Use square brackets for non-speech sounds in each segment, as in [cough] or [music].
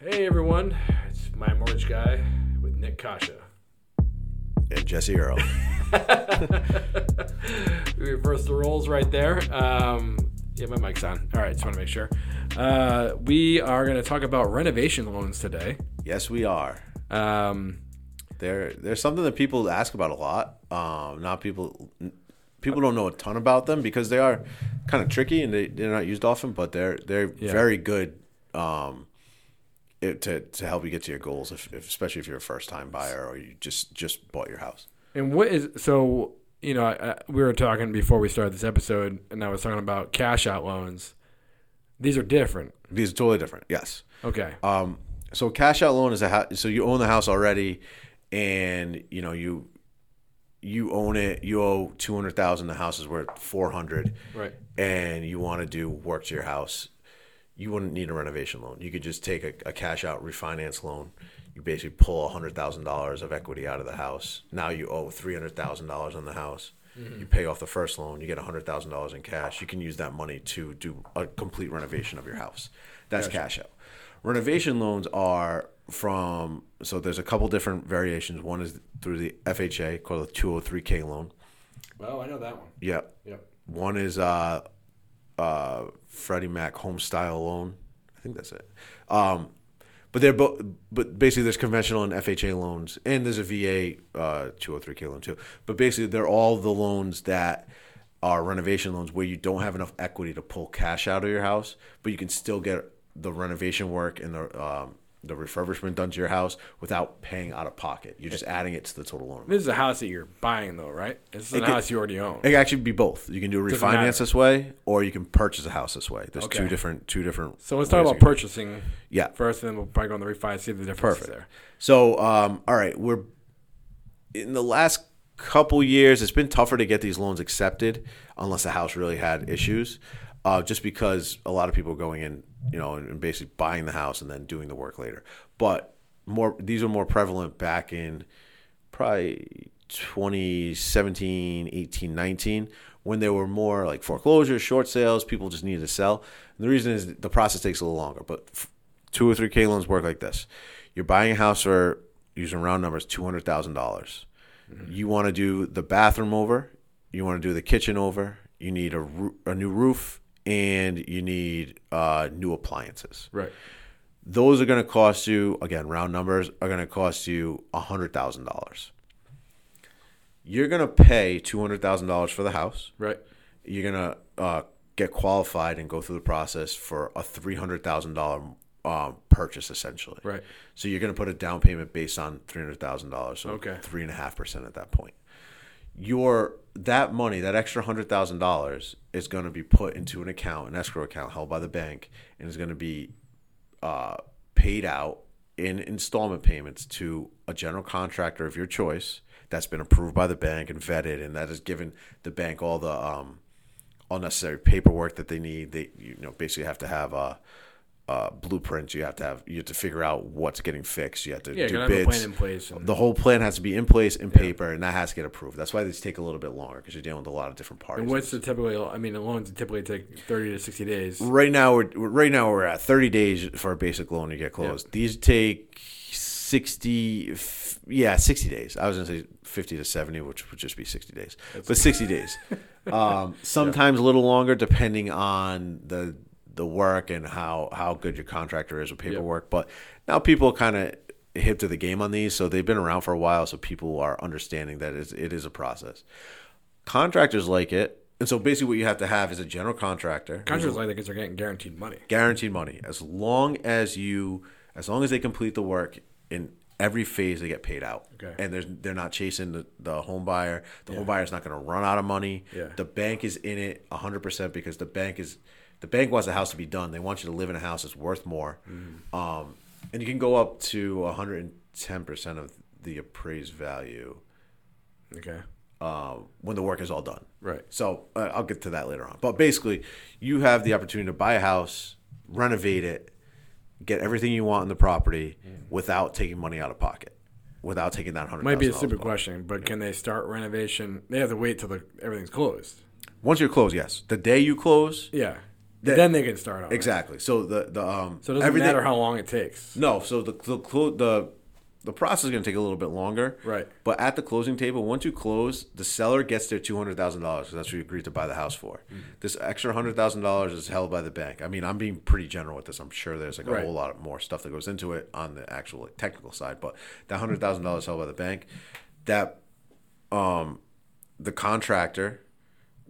Hey everyone, it's my mortgage guy with Nick Caccia. And Jesse Earl. [laughs] we reversed the roles right there. Um, yeah, my mic's on. All right, just want to make sure. Uh, we are going to talk about renovation loans today. yes, we are. Um, They're, there's something that people ask about a lot. Um, not people. People don't know a ton about them because they are kind of tricky and they, they're not used often, but they're they're Yeah. very good um, it, to to help you get to your goals, if, if, especially if you're a first time buyer or you just just bought your house. and what is so? You know, I, I, we were talking before we started this episode, and I was talking about cash out loans. These are different. These are totally different. Yes. Okay. Um, so cash out loan is a house. So you own the house already, and you know you you own it. You owe two hundred thousand. The house is worth four hundred, Right. and you want to do work to your house. You wouldn't need a renovation loan. You could just take a, a cash out refinance loan. You basically pull hundred thousand dollars of equity out of the house. Now you owe three hundred thousand dollars on the house. You pay off the first loan. You get hundred thousand dollars in cash. You can use that money to do a complete renovation of your house. That's cash out. Renovation loans are from so there's a couple different variations. One is through the FHA called a 203k loan. Well, I know that one. Yep. Yep. One is uh, uh, Freddie Mac home style loan. I think that's it. Um, but they're both. But basically, there's conventional and FHA loans, and there's a VA uh, 203k loan too. But basically, they're all the loans that are renovation loans where you don't have enough equity to pull cash out of your house, but you can still get the renovation work and the um, the refurbishment done to your house without paying out of pocket. You're just adding it to the total loan. This is a house that you're buying, though, right? This is a house you already own. It can actually be both. You can do a Doesn't matter. refinance this way, or you can purchase a house this way. There's Okay. two different, two different. So let's talk ways about can- purchasing Yeah. first, and then we'll probably go on the refi, see the difference Perfect. there. So, um, all right, we're in the last couple years. It's been tougher to get these loans accepted unless the house really had issues. Uh, just because a lot of people are going in, you know, and, and basically buying the house and then doing the work later. But more, these are more prevalent back in probably 2017, 18, 19, when there were more like foreclosures, short sales, people just needed to sell. And the reason is the process takes a little longer, but f- two or three K loans work like this. You're buying a house for, using round numbers, $200,000. dollars You want to do the bathroom over, you want to do the kitchen over, you need a, a new roof, and you need uh, new appliances Right. those are going to cost you again round numbers are going to cost you $100000 you're going to pay $200000 for the house Right. you're going to uh, get qualified and go through the process for a $300000 um, purchase essentially Right. so you're going to put a down payment based on $300000 so Okay. 3.5% at that point your that money, that extra hundred thousand dollars, is going to be put into an account, an escrow account held by the bank, and is going to be uh, paid out in installment payments to a general contractor of your choice that's been approved by the bank and vetted, and that has given the bank all the um, all necessary paperwork that they need. They you know basically have to have a. Uh, blueprints. You have to have. You have to figure out what's getting fixed. You have to Yeah, do gotta have a bids. plan in place and- the whole plan has to be in place in paper, and that has to get approved. That's why these take a little bit longer because you're dealing with a lot of different parties. And what's the typical? I mean, the loans typically take thirty to sixty days. right now? We're right now we're at 30 days for a basic loan to get closed. These take 60, f- yeah, 60 days. I was gonna say 50 to 70, which would just be 60 days, but 60 days. [laughs] Um, sometimes a little longer, depending on the the work and how how good your contractor is with paperwork. But now people kind of hip to the game on these, so they've been around for a while, so people are understanding that it's, a process. Contractors like it, and so basically, what you have to have is a general contractor. Contractors like that because they're getting guaranteed money. guaranteed money as long as you as long as they complete the work in every phase they get paid out Okay. and there's they're not chasing the, the home buyer the home buyer's not going to run out of money Yeah. the bank is in it 100% because the bank is the bank wants the house to be done they want you to live in a house that's worth more Mm-hmm. um, and you can go up to 110% of the appraised value Okay. uh, when the work is all done Right. so uh, I'll get to that later on. But basically, you have the opportunity to buy a house, renovate it, get everything you want in the property without taking money out of pocket, without taking that hundred. Might be a stupid question, but can they start renovation? They have to wait till the, everything's closed. Once you're closed, yes. The day you close, Yeah. That- then they can start on it. exactly. So the the um So it doesn't matter how long it takes. No, so the the the the process is going to take a little bit longer. Right. But at the closing table, once you close, the seller gets their two hundred thousand dollars because that's what you agreed to buy the house for. Mm-hmm. This extra hundred thousand dollars is held by the bank. I mean, I'm being pretty general with this. I'm sure there's like a Right. whole lot more stuff that goes into it on the actual technical side, but that hundred thousand dollars held by the bank. That um, the contractor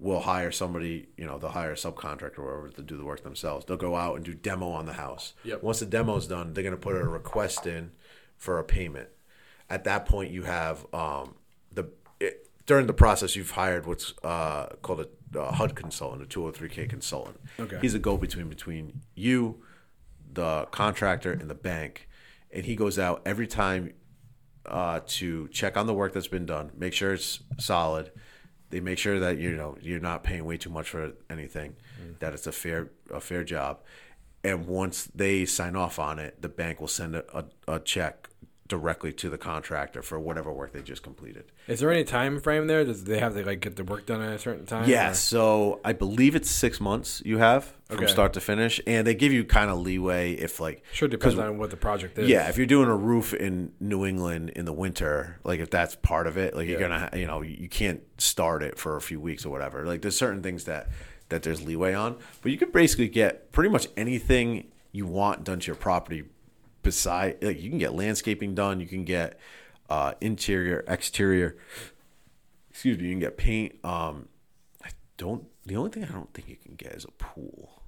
will hire somebody, you know, they'll hire a subcontractor or whatever to do the work themselves. They'll go out and do demo on the house. Yep. Once the demo's done, they're going to put a request in for a payment. At that point, you have um, the it, during the process, you've hired what's uh, called a, a HUD consultant, a 203k consultant. Okay. He's a go between between you, the contractor, and the bank, and he goes out every time uh, to check on the work that's been done, make sure it's solid. They make sure that you know you're not paying way too much for anything, mm. that it's a fair a fair job, and once they sign off on it, the bank will send a, a, a check directly to the contractor for whatever work they just completed. Is there any time frame there? Does they have to like get the work done at a certain time? Yeah, or- so I believe it's six months you have from Okay. start to finish, and they give you kind of leeway if like Sure depends on what the project is. Yeah, if you're doing a roof in New England in the winter, like if that's part of it, like you're gonna, you know, you can't start it for a few weeks or whatever. Like there's certain things that that there's leeway on, but you could basically get pretty much anything you want done to your property. Beside, like you can get landscaping done, you can get uh, interior, exterior. Excuse me, you can get paint. Um, I don't. The only thing I don't think you can get is a pool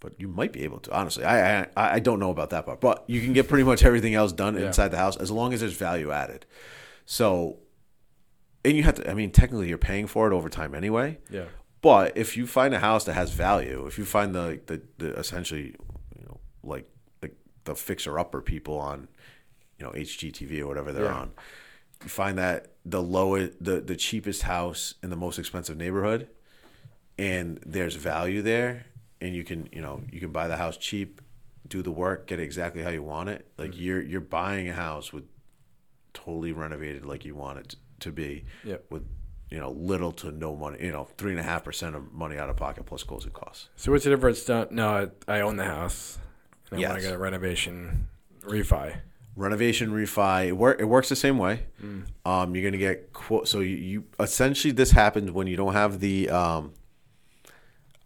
but you might be able to. Honestly, I I, I don't know about that part, but you can get pretty much everything else done Yeah. inside the house as long as there's value added. So, and you have to. I mean, technically, you're paying for it over time anyway. Yeah. But if you find a house that has value, if you find the the, the essentially, you know, like the fixer upper people on, you know, HGTV or whatever they're Yeah. on, you find that the lowest, the the cheapest house in the most expensive neighborhood, and there's value there, and you can you know you can buy the house cheap, do the work, get it exactly how you want it. Like Mm-hmm. you're you're buying a house with totally renovated like you want it to be Yep. with you know little to no money you know three and a half percent of money out of pocket plus closing costs So what's the difference? Done? No, I, I own the house. And I want Yes. to get a renovation refi. renovation refi it, wor- it works the same way. Um, you're gonna get quote so you, you essentially this happens when you don't have the um,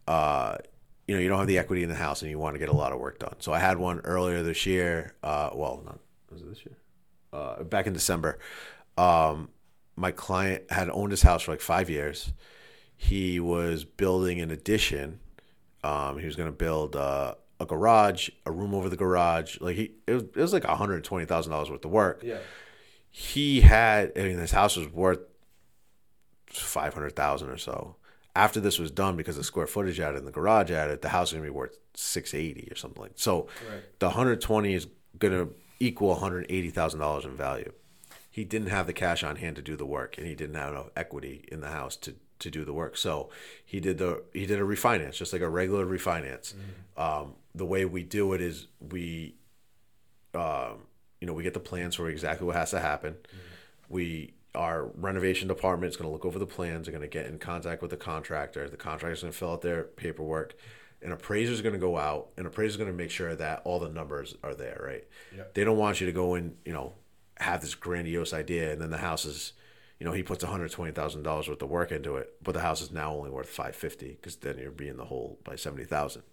uh, you know you don't have the equity in the house and you want to get a lot of work done. So i had one earlier this year uh, well not was it this year? Uh, back in december. Um, my client had owned his house for like five years. He was building an addition. Um, he was going to build uh, a garage a room over the garage like he it was, it was like $120000 worth of work Yeah. he had I mean his house was worth five hundred thousand or so. After this was done, because the square footage added and the garage added, the house is gonna be worth six eighty or something like. So Right. the hundred twenty is gonna equal one hundred eighty thousand dollars in value. He didn't have the cash on hand to do the work, and he didn't have enough equity in the house to to do the work. So he did the he did a refinance, just like a regular refinance. Um, the way we do it is we um, you know, we get the plans for exactly what has to happen. We our renovation department is going to look over the plans. They're going to get in contact with the contractor. The contractor is going to fill out their paperwork. An is going to go out. And appraiser is going to make sure that all the numbers are there, right? Yep. They don't want you to go in, you know, have this grandiose idea, and then the house is, you know, he puts one hundred twenty thousand dollars worth of work into it, but the house is now only worth five fifty because then you're being the whole by seventy thousand.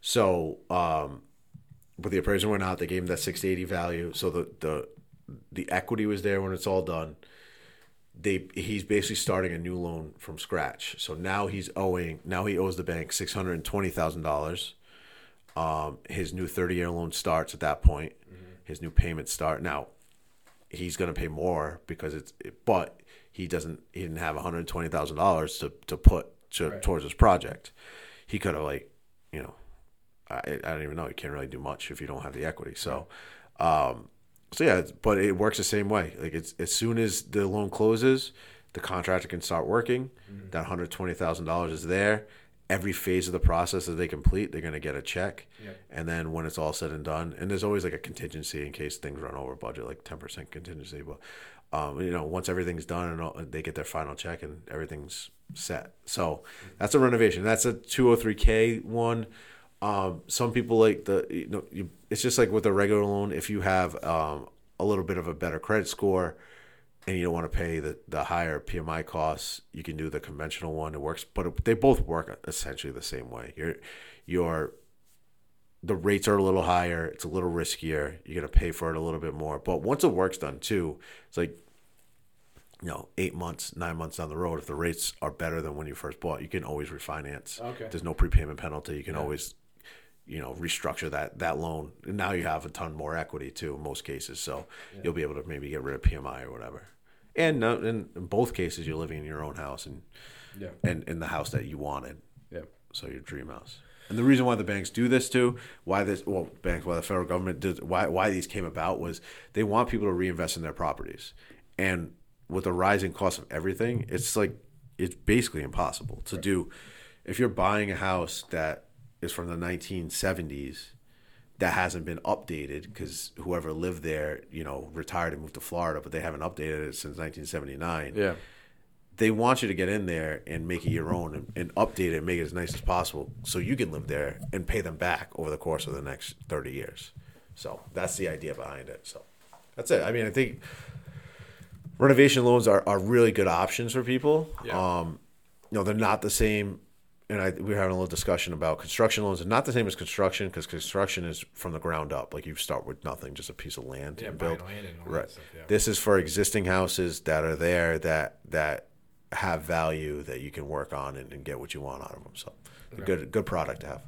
So, um, but the appraiser went out. They gave him that six eighty value. So the the the equity was there when it's all done. They he's basically starting a new loan from scratch. So now he's owing. Now he owes the bank six hundred twenty thousand dollars. Um, his new thirty year loan starts at that point. His new payments start now. He's going to pay more because it's, but he doesn't. He didn't have one hundred twenty thousand dollars to to put to, Right. towards his project. He could have like, you know, I, I don't even know. You can't really do much if you don't have the equity. So, um, so yeah, but it works the same way. Like it's as soon as the loan closes, the contractor can start working. That hundred twenty thousand dollars is there. Every phase of the process that they complete, they're going to get a check. Yep. And then when it's all said and done, and there's always like a contingency in case things run over budget, like ten percent contingency. But um, you know, once everything's done and all, they get their final check and everything's set. So that's a renovation. That's a 203k one. Um, some people like the you know you, it's just like with a regular loan. If you have um, a little bit of a better credit score and you don't want to pay the, the higher PMI costs, you can do the conventional one. It works, but it, they both work essentially the same way. You're you're the rates are a little higher. It's a little riskier. You're gonna pay for it a little bit more. But once the work's done too, it's like you know, eight months, nine months down the road, if the rates are better than when you first bought, you can always refinance. Okay. There's no prepayment penalty. You can always, you know, restructure that that loan. And now you have a ton more equity too in most cases, so you'll be able to maybe get rid of PMI or whatever. And no, in, in both cases, you're living in your own house and Yeah. and in the house that you wanted. Yeah. So your dream house. And the reason why the banks do this too, why this well, banks, why the federal government did why why these came about was they want people to reinvest in their properties. And with the rising cost of everything, it's like it's basically impossible to do if you're buying a house that is from the 1970s that hasn't been updated because whoever lived there, you know, retired and moved to Florida, but they haven't updated it since 1979 Yeah. They want you to get in there and make it your own and, and update it and make it as nice as possible so you can live there and pay them back over the course of the next 30 years. So that's the idea behind it. So that's it. I mean, I think renovation loans are, are really good options for people. Yeah. Um, you know, they're not the same. And I, we were having a little discussion about construction loans. They're not the same as construction because construction is from the ground up. Like you start with nothing, just a piece of land Yeah, and build. land and all that Right. stuff, yeah. This is for existing houses that are there that that have value that you can work on and, and get what you want out of them. So, a good good product to have.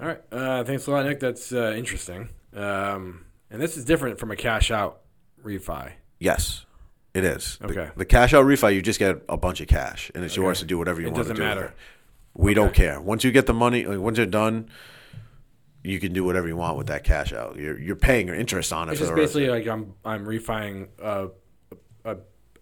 All right. Uh, thanks a lot, Nick. That's uh, interesting. Um, and this is different from a cash out refi. Yes, it is. The- Okay. The, cash out refi, you just get a bunch of cash, and it's yours to do whatever you It want to doesn't matter. it. We don't care. Once you get the money, like, once you're done, you can do whatever you want with that cash out. You're you're paying your interest on it. It's just the basically like I'm I'm refining a,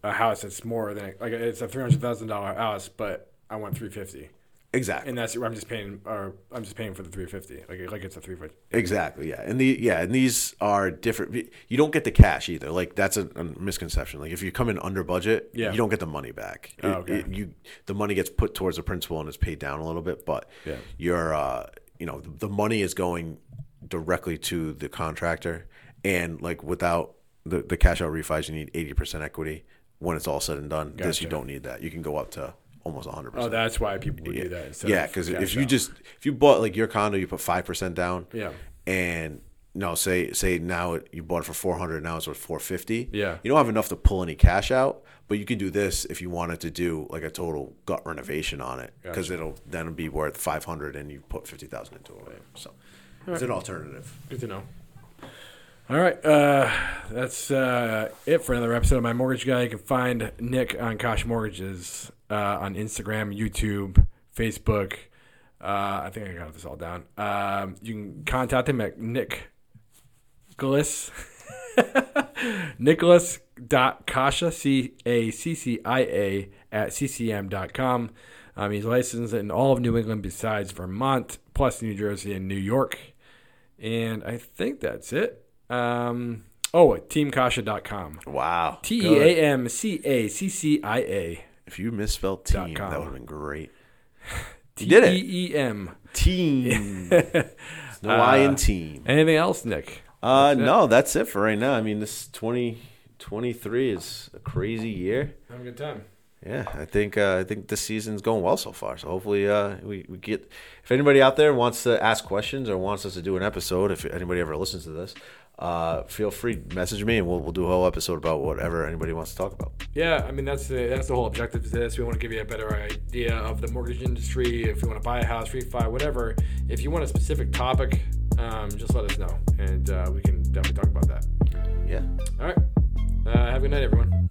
a house that's more than like it's a three hundred thousand dollar house, but I want three fifty, exactly. and that's I'm just paying or I'm just paying for the three fifty, like like it's a three fifty. Exactly, yeah, and the yeah, and these are different. You don't get the cash either. Like that's a, a misconception. Like if you come in under budget, Yeah. you don't get the money back. Oh, okay. it- you the money gets put towards the principal and is paid down a little bit, but Yeah. you're uh, you know the, the money is going directly to the contractor, and like without the the cash out refis, you need eighty percent equity. When it's all said and done, this you don't need that. You can go up to almost hundred Oh, percent. Oh, that's why people would do that. Instead Yeah, because if you out. just if you bought like your condo, you put five percent down. Yeah. And no, say say now it, you bought it for four hundred, now it's worth four fifty. Yeah. You don't have enough to pull any cash out, but you can do this if you wanted to do like a total gut renovation on it, because it'll then be worth five hundred, and you put fifty thousand into it. So it's an alternative. Good to know. All right, uh, that's uh, it for another episode of My Mortgage Guy. You can find Nick on Kosh Mortgages uh, on Instagram, YouTube, Facebook. Uh, I think I got this all down. Um, you can contact him at Nick Nicholas [laughs] Nicholas.Caccia, C A C C I A, at ccm.com. Um, he's licensed in all of New England besides Vermont, plus New Jersey and New York. And I think that's it. Um, oh, teamcaccia.com. Wow. T E. A M C A C C I A. If you misspelled team, com. that would have been great. [laughs] T did it. E E M. Team. No I in team. Anything else, Nick? Uh, no, that's it for right now. I mean, this 2023 is a crazy year. Have a good time. Yeah, I think uh, I think this season's going well so far. So hopefully, uh, we, we get. If anybody out there wants to ask questions or wants us to do an episode, if anybody ever listens to this, uh, feel free message me and we'll we'll do a whole episode about whatever anybody wants to talk about. Yeah, I mean that's the that's the whole objective of this. We want to give you a better idea of the mortgage industry. If you want to buy a house, refi, whatever. If you want a specific topic, um, just let us know, and uh, we can definitely talk about that. Yeah. All right. Uh, have a good night, everyone.